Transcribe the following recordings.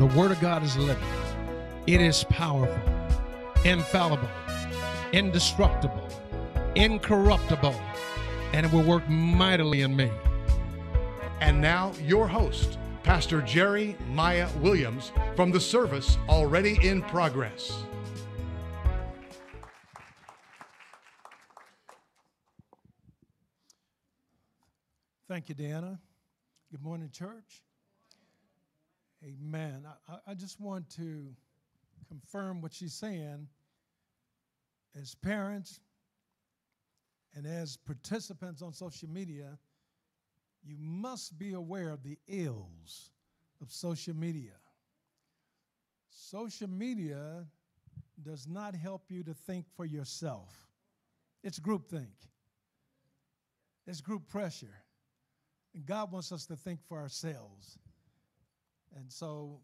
The Word of God is living, it is powerful, infallible, indestructible, incorruptible, and it will work mightily in me. And now, your host, Pastor Jerry Miah Williams, from the service already in progress. Thank you, Deanna. Good morning, church. Amen. I, I just want to confirm what she's saying. As parents and as participants on social media, you must be aware of the ills of social media. Social media does not help you to think for yourself. It's groupthink. It's group pressure. And God wants us to think for ourselves. And so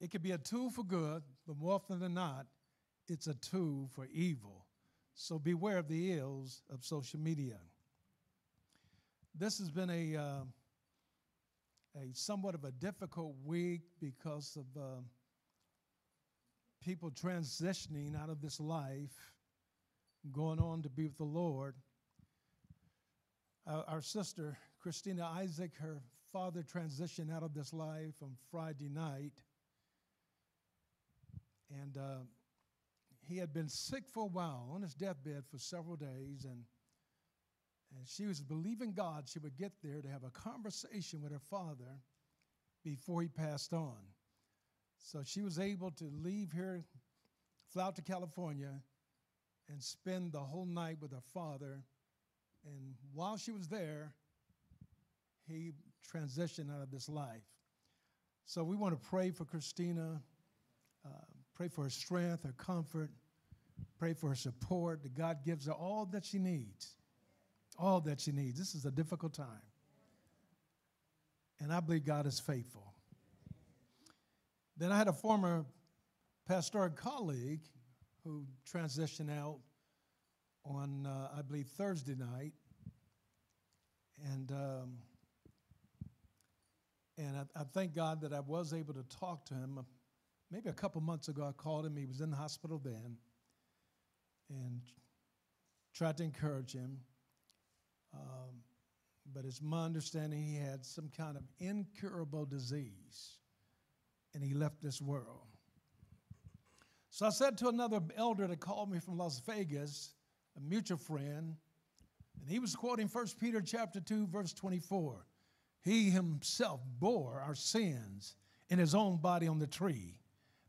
it could be a tool for good, but more often than not, it's a tool for evil. So beware of the ills of social media. This has been a, uh, a somewhat of a difficult week because of uh, people transitioning out of this life, going on to be with the Lord. Uh, our sister, Christina Isaac, her father transitioned out of this life on Friday night. And uh, he had been sick for a while on his deathbed for several days. And, and she was believing God she would get there to have a conversation with her father before he passed on. So she was able to leave here, fly out to California, and spend the whole night with her father. And while she was there, he transitioned out of this life. So we want to pray for Christina, uh, pray for her strength, her comfort, pray for her support, that God gives her all that she needs. All that she needs. This is a difficult time. And I believe God is faithful. Then I had a former pastoral colleague who transitioned out on, uh, I believe, Thursday night. And um, and I, I, thank God that I was able to talk to him. Maybe a couple months ago, I called him. He was in the hospital then and tried to encourage him. Um, but it's my understanding he had some kind of incurable disease and he left this world. So I said to another elder that called me from Las Vegas, a mutual friend, and he was quoting 1 Peter chapter 2, verse 24. He himself bore our sins in his own body on the tree,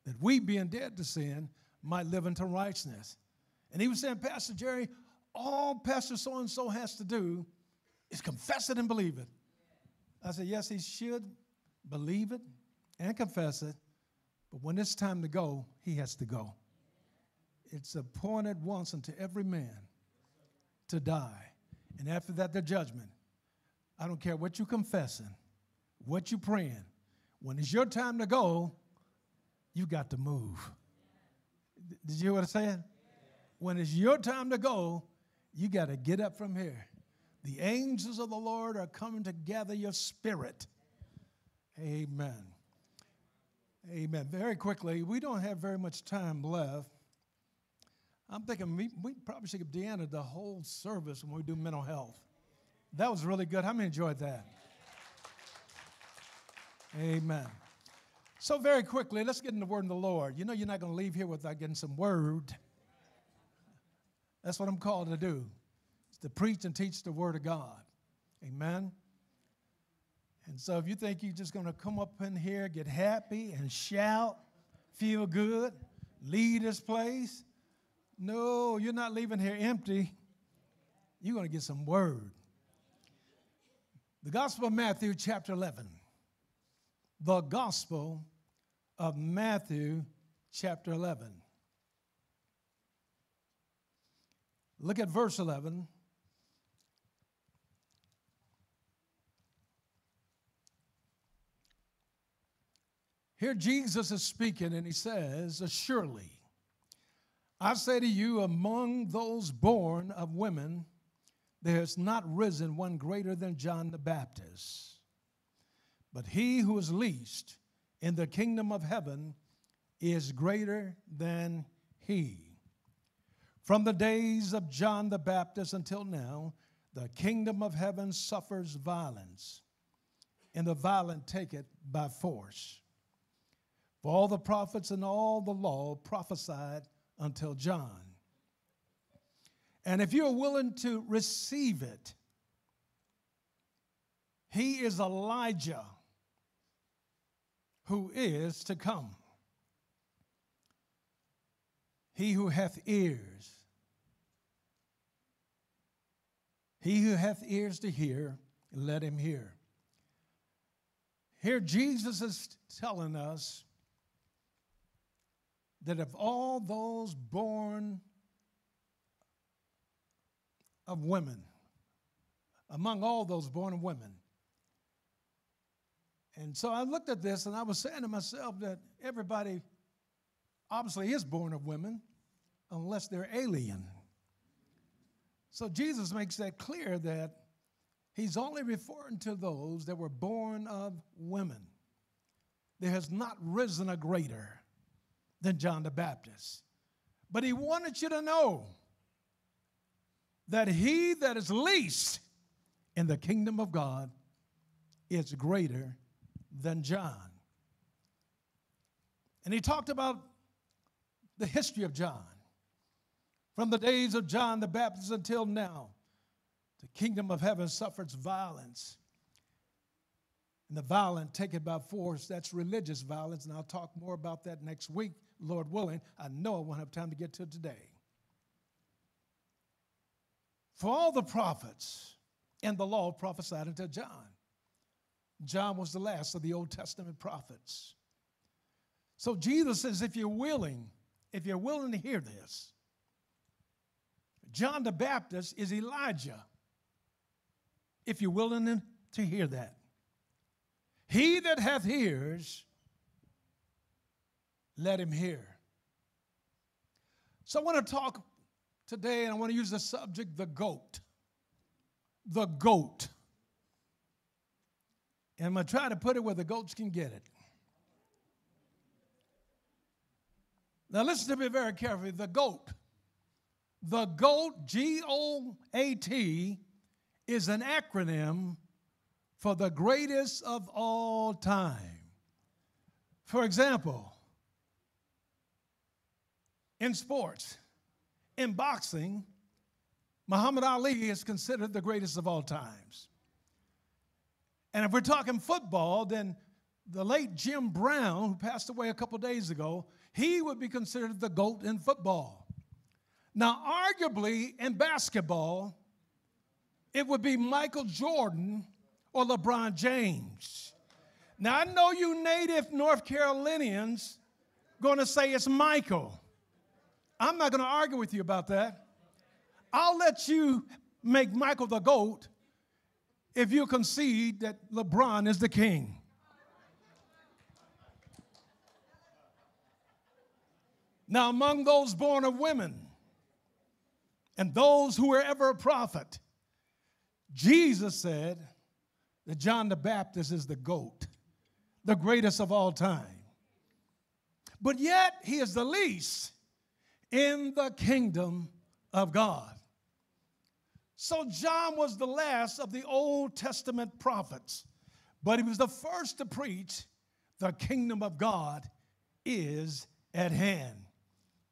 that we, being dead to sin, might live unto righteousness. And he was saying, Pastor Jerry, all Pastor so and so has to do is confess it and believe it. I said, Yes, he should believe it and confess it, but when it's time to go, he has to go. It's appointed once unto every man to die, and after that, the judgment. I don't care what you're confessing, what you're praying. When it's your time to go, you got to move. Did you hear what I said? When it's your time to go, you got to get up from here. The angels of the Lord are coming to gather your spirit. Amen. Amen. Very quickly, we don't have very much time left. I'm thinking we, we probably should give Deanna the whole service when we do mental health. That was really good. How many enjoyed that? Amen. So, very quickly, let's get in the word of the Lord. You know, you're not going to leave here without getting some word. That's what I'm called to do, is to preach and teach the word of God. Amen. And so, if you think you're just going to come up in here, get happy and shout, feel good, lead this place, no, you're not leaving here empty. You're going to get some word. The Gospel of Matthew, chapter 11. The Gospel of Matthew, chapter 11. Look at verse 11. Here Jesus is speaking and he says, Surely, I say to you, among those born of women, there has not risen one greater than John the Baptist. but he who is least in the kingdom of heaven is greater than he. From the days of John the Baptist until now, the kingdom of heaven suffers violence, and the violent take it by force. For all the prophets and all the law prophesied until John. And if you're willing to receive it, he is Elijah who is to come. He who hath ears, he who hath ears to hear, let him hear. Here, Jesus is telling us that of all those born of women, among all those born of women, and so I looked at this and I was saying to myself that everybody obviously is born of women unless they're alien. So Jesus makes that clear that he's only referring to those that were born of women. There has not risen a greater than John the Baptist. But he wanted you to know that he that is least in the kingdom of God is greater than John. And he talked about the history of John. From the days of John the Baptist until now, the kingdom of heaven suffers violence. And the violent take it by force. That's religious violence, and I'll talk more about that next week, Lord willing. I know I won't have time to get to today. For all the prophets and the law prophesied until John. John was the last of the Old Testament prophets. So Jesus says, if you're willing, if you're willing to hear this, John the Baptist is Elijah. If you're willing to hear that. He that hath ears, let him hear. So I want to talk today, and I want to use the subject the goat. The goat. And I'm going to try to put it where the goats can get it. Now, listen to me very carefully. The GOAT. The GOAT, G O A T, is an acronym for the greatest of all time. For example, in sports, in boxing, Muhammad Ali is considered the greatest of all times. And if we're talking football, then the late Jim Brown, who passed away a couple days ago, he would be considered the GOAT in football. Now, arguably in basketball, it would be Michael Jordan or LeBron James. Now, I know you native North Carolinians going to say it's Michael. I'm not going to argue with you about that. I'll let you make Michael the GOAT if you concede that LeBron is the king. Now, among those born of women and those who were ever a prophet, Jesus said that John the Baptist is the GOAT, the greatest of all time. But yet, he is the least in the kingdom of God. So John was the last of the Old Testament prophets, but he was the first to preach the kingdom of God is at hand.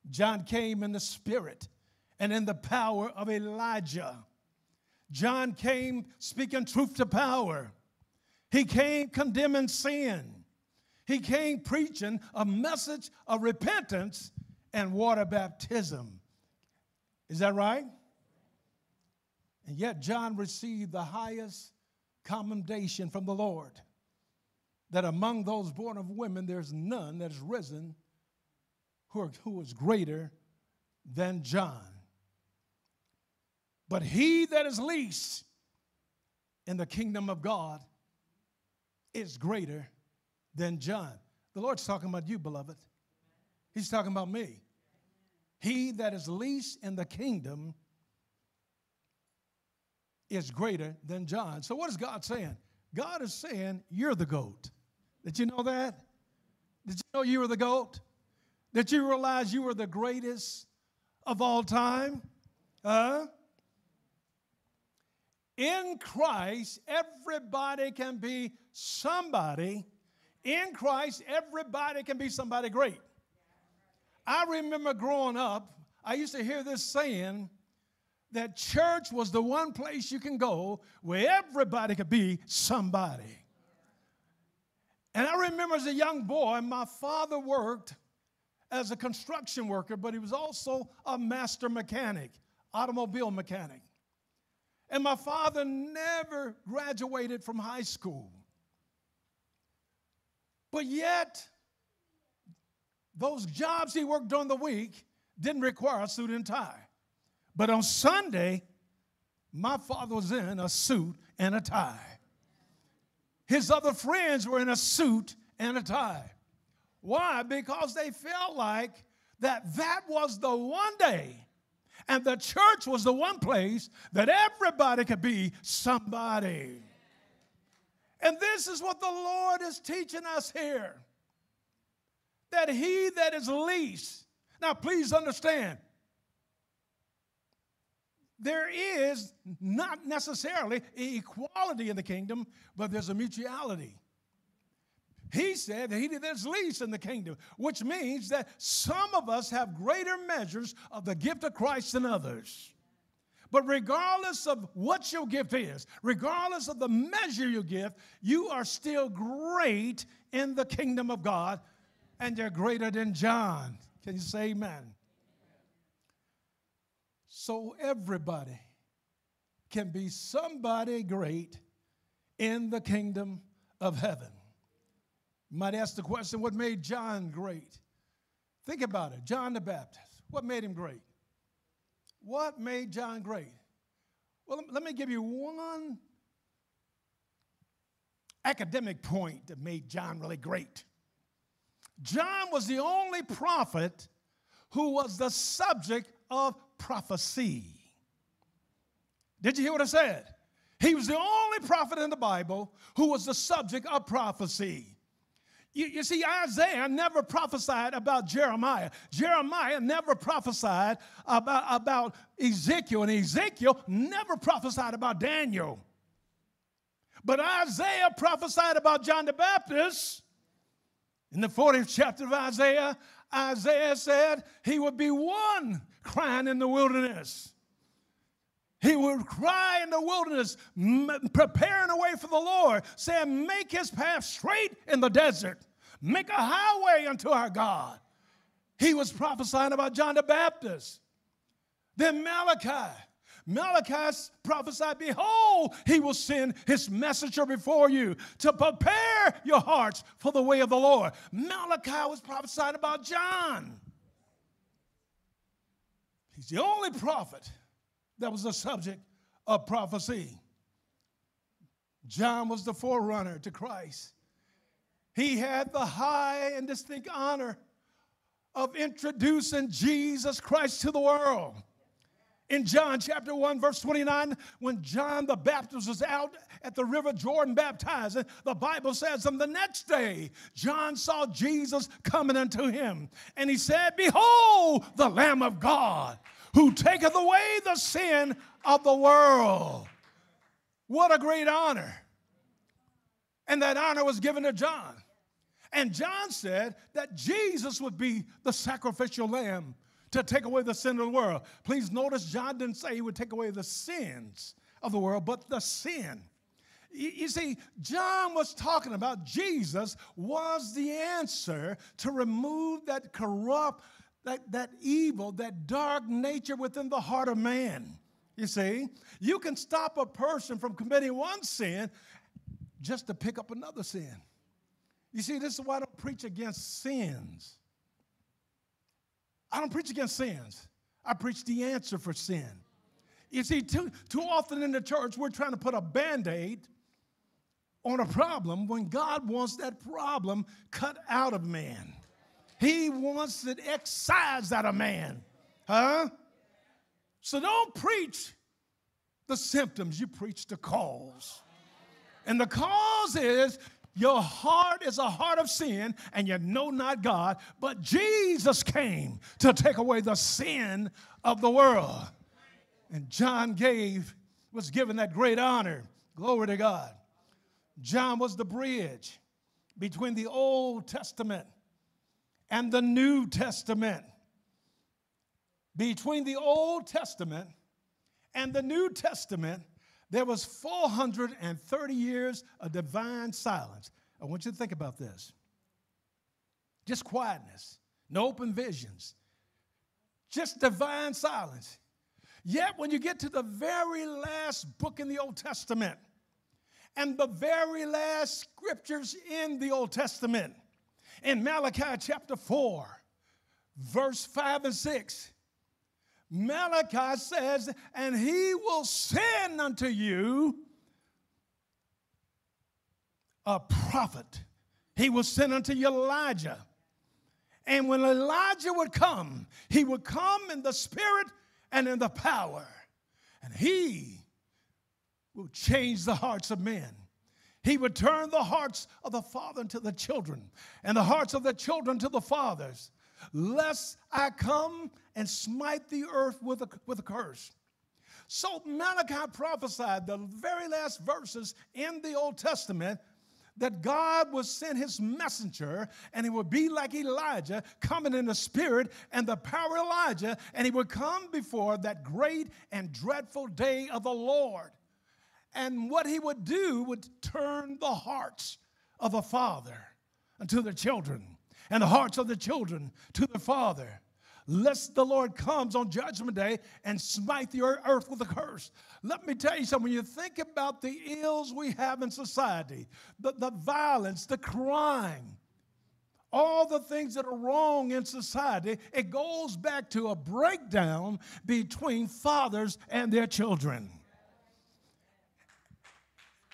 John came in the spirit and in the power of Elijah. John came speaking truth to power. He came condemning sin. He came preaching a message of repentance and water baptism. Is that right? And yet, John received the highest commendation from the Lord that among those born of women, there's none that has risen who, are, who is greater than John. But he that is least in the kingdom of God is greater than John. The Lord's talking about you, beloved. He's talking about me. He that is least in the kingdom is greater than John. So, what is God saying? God is saying, You're the goat. Did you know that? Did you know you were the goat? Did you realize you were the greatest of all time? Huh? In Christ, everybody can be somebody. In Christ, everybody can be somebody great. I remember growing up, I used to hear this saying that church was the one place you can go where everybody could be somebody. And I remember as a young boy, my father worked as a construction worker, but he was also a master mechanic, automobile mechanic. And my father never graduated from high school. But yet, those jobs he worked during the week didn't require a suit and tie. But on Sunday, my father was in a suit and a tie. His other friends were in a suit and a tie. Why? Because they felt like that that was the one day and the church was the one place that everybody could be somebody. And this is what the Lord is teaching us here that he that is least, now please understand, there is not necessarily equality in the kingdom, but there's a mutuality. He said that he that is least in the kingdom, which means that some of us have greater measures of the gift of Christ than others. But regardless of what your gift is, regardless of the measure you give, you are still great in the kingdom of God, and you're greater than John. Can you say amen? So everybody can be somebody great in the kingdom of heaven. You might ask the question what made John great? Think about it. John the Baptist. What made him great? What made John great? Well, let me give you one academic point that made John really great. John was the only prophet who was the subject of prophecy. Did you hear what I said? He was the only prophet in the Bible who was the subject of prophecy. You, you, see, Isaiah never prophesied about Jeremiah. Jeremiah never prophesied about, about Ezekiel, and Ezekiel never prophesied about Daniel. But Isaiah prophesied about John the Baptist. In the 40th chapter of Isaiah, Isaiah said he would be one crying in the wilderness. He would cry in the wilderness, preparing a way for the Lord, saying, Make his path straight in the desert, make a highway unto our God. He was prophesying about John the Baptist. Then Malachi. Malachi prophesied, Behold, he will send his messenger before you to prepare your hearts for the way of the Lord. Malachi was prophesying about John. He's the only prophet that was the subject of prophecy. John was the forerunner to Christ. He had the high and distinct honor of introducing Jesus Christ to the world. In John chapter 1, verse 29, when John the Baptist was out at the river Jordan baptizing, the Bible says, on the next day, John saw Jesus coming unto him. And he said, Behold, the Lamb of God who taketh away the sin of the world. What a great honor. And that honor was given to John. And John said that Jesus would be the sacrificial lamb to take away the sin of the world. Please notice John didn't say he would take away the sins of the world, but the sin. You see, John was talking about Jesus was the answer to remove that corrupt, that, that evil, that dark nature within the heart of man. You see, you can stop a person from committing one sin just to pick up another sin. You see, this is why I don't preach against sins. I don't preach against sins. I preach the answer for sin. You see, too, too often in the church, we're trying to put a band aid on a problem when God wants that problem cut out of man. He wants it excised out of man. Huh? So don't preach the symptoms, you preach the cause. And the cause is your heart is a heart of sin and you know not God, but Jesus came to take away the sin of the world. And John gave, was given that great honor. Glory to God. John was the bridge between the Old Testament and the New Testament. Between the Old Testament and the New Testament, there was 430 years of divine silence. I want you to think about this. Just quietness, no open visions, just divine silence. Yet, when you get to the very last book in the Old Testament and the very last scriptures in the Old Testament, in Malachi chapter 4, verse 5 and 6, Malachi says, And he will send unto you a prophet. He will send unto you Elijah. And when Elijah would come, he would come in the spirit and in the power. And he will change the hearts of men. He would turn the hearts of the father to the children, and the hearts of the children to the fathers, lest I come and smite the earth with a, with a curse. So Malachi prophesied the very last verses in the Old Testament that God would send his messenger and he would be like Elijah, coming in the spirit and the power of Elijah, and he would come before that great and dreadful day of the Lord. And what he would do would turn the hearts of the father unto the children and the hearts of the children to the Father. Lest the Lord comes on judgment day and smite the earth with a curse. Let me tell you something. When you think about the ills we have in society, the, the violence, the crime, all the things that are wrong in society, it goes back to a breakdown between fathers and their children.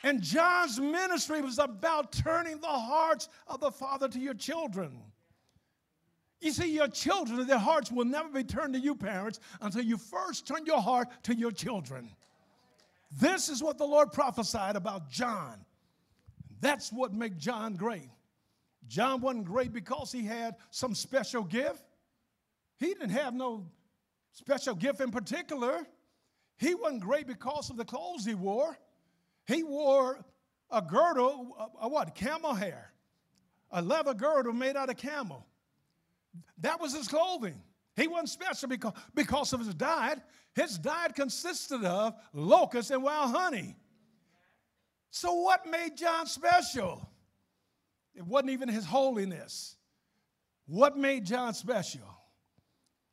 And John's ministry was about turning the hearts of the father to your children. You see, your children, their hearts will never be turned to you, parents, until you first turn your heart to your children. This is what the Lord prophesied about John. That's what made John great. John wasn't great because he had some special gift. He didn't have no special gift in particular. He wasn't great because of the clothes he wore. He wore a girdle, a, a what? Camel hair. A leather girdle made out of camel. That was his clothing. He wasn't special because, because of his diet. His diet consisted of locusts and wild honey. So, what made John special? It wasn't even his holiness. What made John special?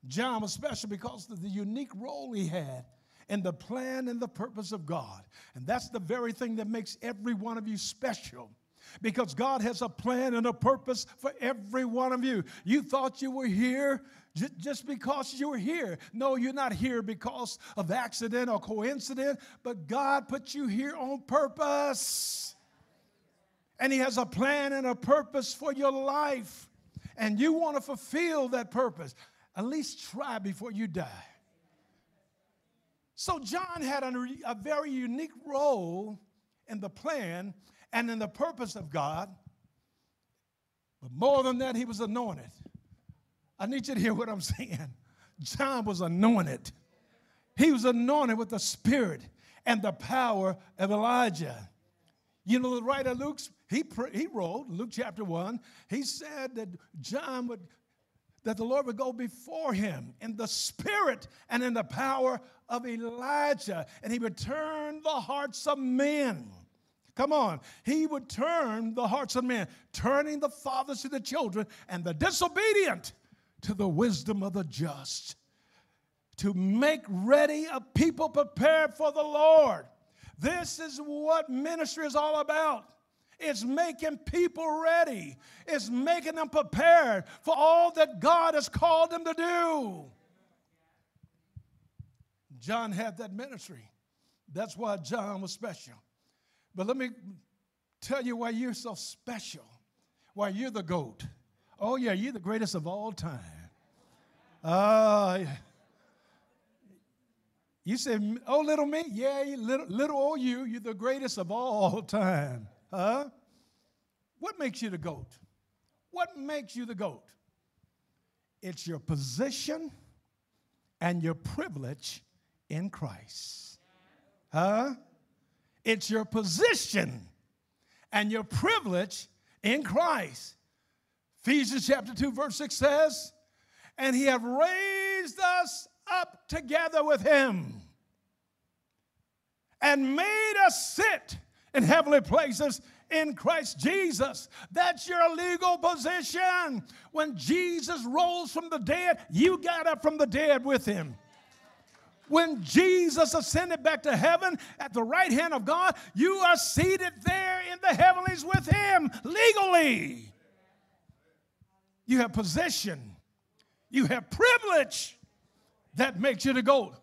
John was special because of the unique role he had in the plan and the purpose of God. And that's the very thing that makes every one of you special because God has a plan and a purpose for every one of you. You thought you were here just because you were here. No, you're not here because of accident or coincidence, but God put you here on purpose. And He has a plan and a purpose for your life. And you want to fulfill that purpose. At least try before you die. So, John had a, a very unique role in the plan and in the purpose of God. But more than that, he was anointed. I need you to hear what I'm saying. John was anointed. He was anointed with the spirit and the power of Elijah. You know, the writer Luke, he, he wrote, Luke chapter 1, he said that John would, that the Lord would go before him in the spirit and in the power of Elijah, and he would turn the hearts of men Come on. He would turn the hearts of men, turning the fathers to the children and the disobedient to the wisdom of the just, to make ready a people prepared for the Lord. This is what ministry is all about. It's making people ready. It's making them prepared for all that God has called them to do. John had that ministry. That's why John was special. But let me tell you why you're so special, why you're the GOAT. Oh, yeah, you're the greatest of all time. Uh, You say, oh, little me? Yeah, little, little old you, you're the greatest of all time. Huh? What makes you the goat? What makes you the goat? It's your position and your privilege in Christ. Huh? It's your position and your privilege in Christ. Ephesians chapter 2, verse 6 says, And he have raised us up together with him and made us sit in heavenly places in Christ Jesus. That's your legal position. When Jesus rose from the dead, you got up from the dead with him. When Jesus ascended back to heaven at the right hand of God, you are seated there in the heavenlies with him legally. You have position, you have privilege that makes you the goat.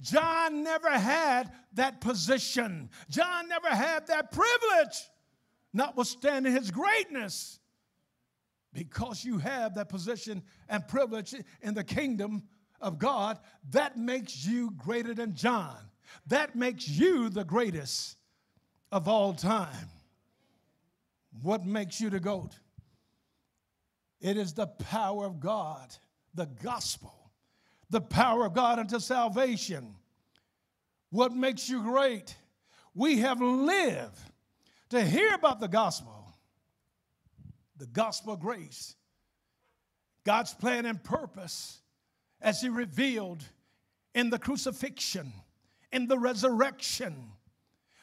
John never had that position. John never had that privilege, notwithstanding his greatness. Because you have that position and privilege in the kingdom of God, that makes you greater than John. That makes you the greatest of all time. What makes you the GOAT? It is the power of God, the gospel the power of God unto salvation. What makes you great? We have lived to hear about the gospel, the gospel of grace, God's plan and purpose as He revealed in the crucifixion, in the resurrection.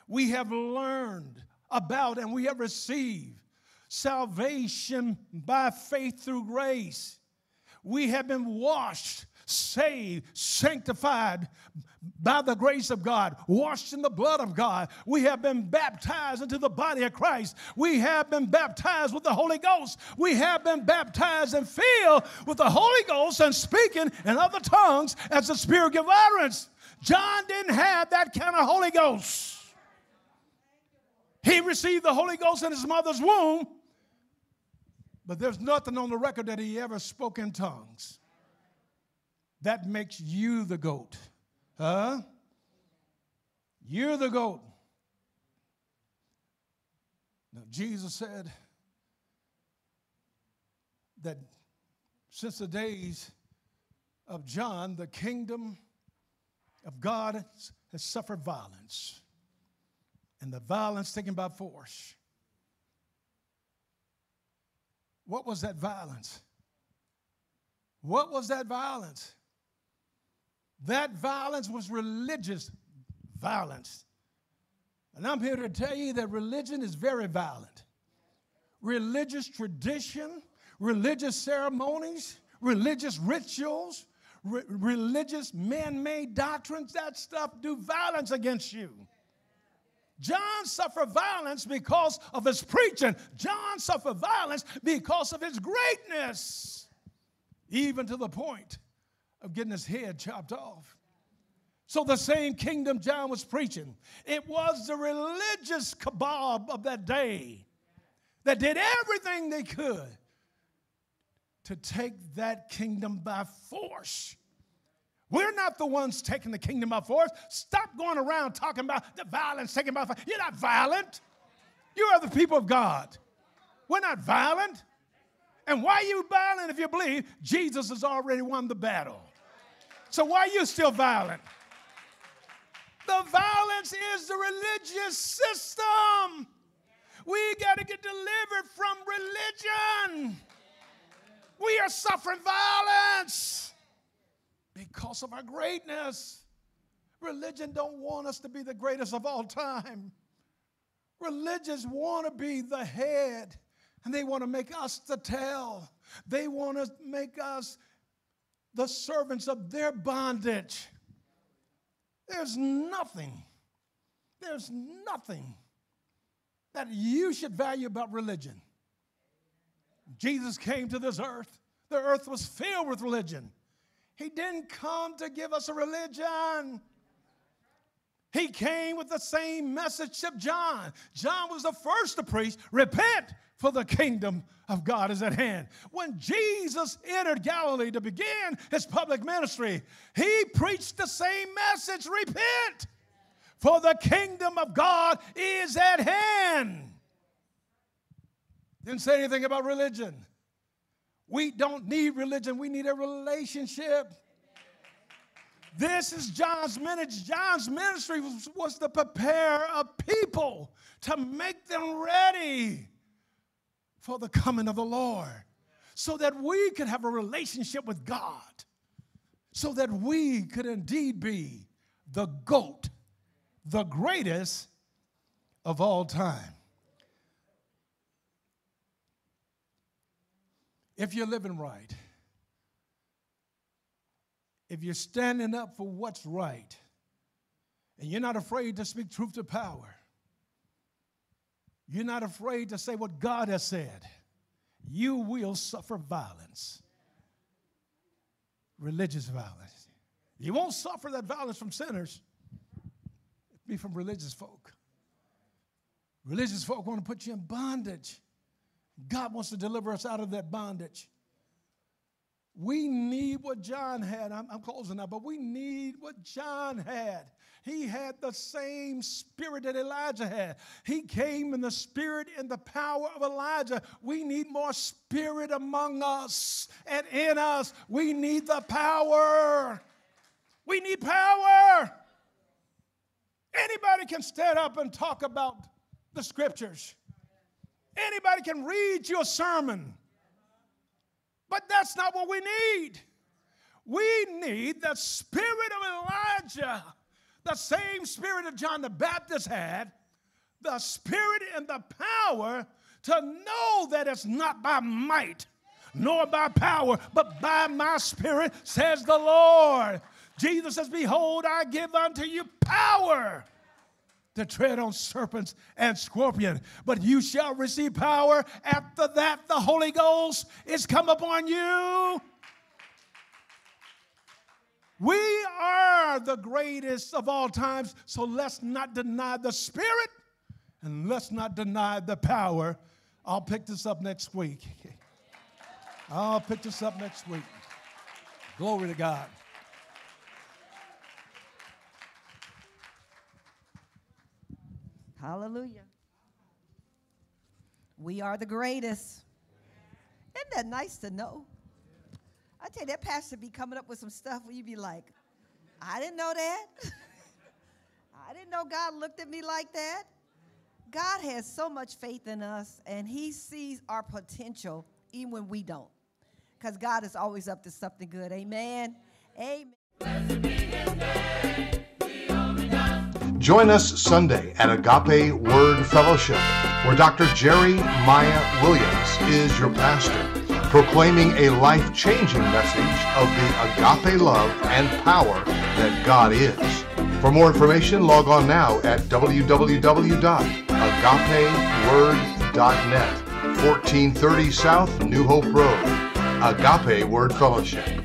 We have learned about and we have received salvation by faith through grace. We have been washed saved, sanctified by the grace of God, washed in the blood of God. We have been baptized into the body of Christ. We have been baptized with the Holy Ghost. We have been baptized and filled with the Holy Ghost and speaking in other tongues as the Spirit gives utterance. John didn't have that kind of Holy Ghost. He received the Holy Ghost in his mother's womb, but there's nothing on the record that he ever spoke in tongues that makes you the goat. Huh? You're the goat. Now, Jesus said that since the days of John, the kingdom of God has suffered violence, and the violence taken by force. What was that violence? What was that violence? That violence was religious violence. And I'm here to tell you that religion is very violent. Religious tradition, religious ceremonies, religious rituals, re- religious man made doctrines, that stuff do violence against you. John suffered violence because of his preaching. John suffered violence because of his greatness, even to the point of getting his head chopped off. So, the same kingdom John was preaching, it was the religious cabal of that day that did everything they could to take that kingdom by force. We're not the ones taking the kingdom by force. Stop going around talking about the violence taken by force. You're not violent. You are the people of God. We're not violent. And why are you violent if you believe Jesus has already won the battle? So why are you still violent? The violence is the religious system. We got to get delivered from religion. We are suffering violence because of our greatness. Religion don't want us to be the greatest of all time. Religions want to be the head and they want to make us the tail. They want to make us the servants of their bondage. There's nothing, there's nothing that you should value about religion. Jesus came to this earth, the earth was filled with religion. He didn't come to give us a religion. He came with the same message of John. John was the first to preach repent, for the kingdom of God is at hand. When Jesus entered Galilee to begin his public ministry, he preached the same message repent, for the kingdom of God is at hand. Didn't say anything about religion. We don't need religion, we need a relationship. This is John's ministry. John's ministry was, was to prepare a people to make them ready for the coming of the Lord so that we could have a relationship with God, so that we could indeed be the GOAT, the greatest of all time. If you're living right, if you're standing up for what's right, and you're not afraid to speak truth to power, you're not afraid to say what God has said, you will suffer violence. Religious violence. You won't suffer that violence from sinners, it'll be from religious folk. Religious folk want to put you in bondage. God wants to deliver us out of that bondage. We need what John had. I'm, I'm, closing now, but we need what John had. He had the same spirit that Elijah had. He came in the spirit and the power of Elijah. We need more spirit among us and in us. We need the power. We need power. Anybody can stand up and talk about the scriptures. Anybody can read your sermon. But that's not what we need. We need the spirit of Elijah, the same spirit that John the Baptist had, the spirit and the power to know that it's not by might nor by power, but by my spirit, says the Lord. Jesus says, Behold, I give unto you power to tread on serpents and scorpions. But you shall receive power. After that, the Holy Ghost is come upon you. We are the greatest of all times, so let's not deny the Spirit and let's not deny the power. I'll pick this up next week. I'll pick this up next week. Glory to God. Hallelujah. We are the greatest. Isn't that nice to know? I tell you, that pastor be coming up with some stuff where you be like, I didn't know that. I didn't know God looked at me like that. God has so much faith in us, and He sees our potential even when we don't. Because God is always up to something good. Amen. Amen. Join us Sunday at Agape Word Fellowship, where Dr. Jerry Miah Williams is your pastor, proclaiming a life changing message of the agape love and power that God is. For more information, log on now at www.agapeword.net, 1430 South New Hope Road. Agape Word Fellowship.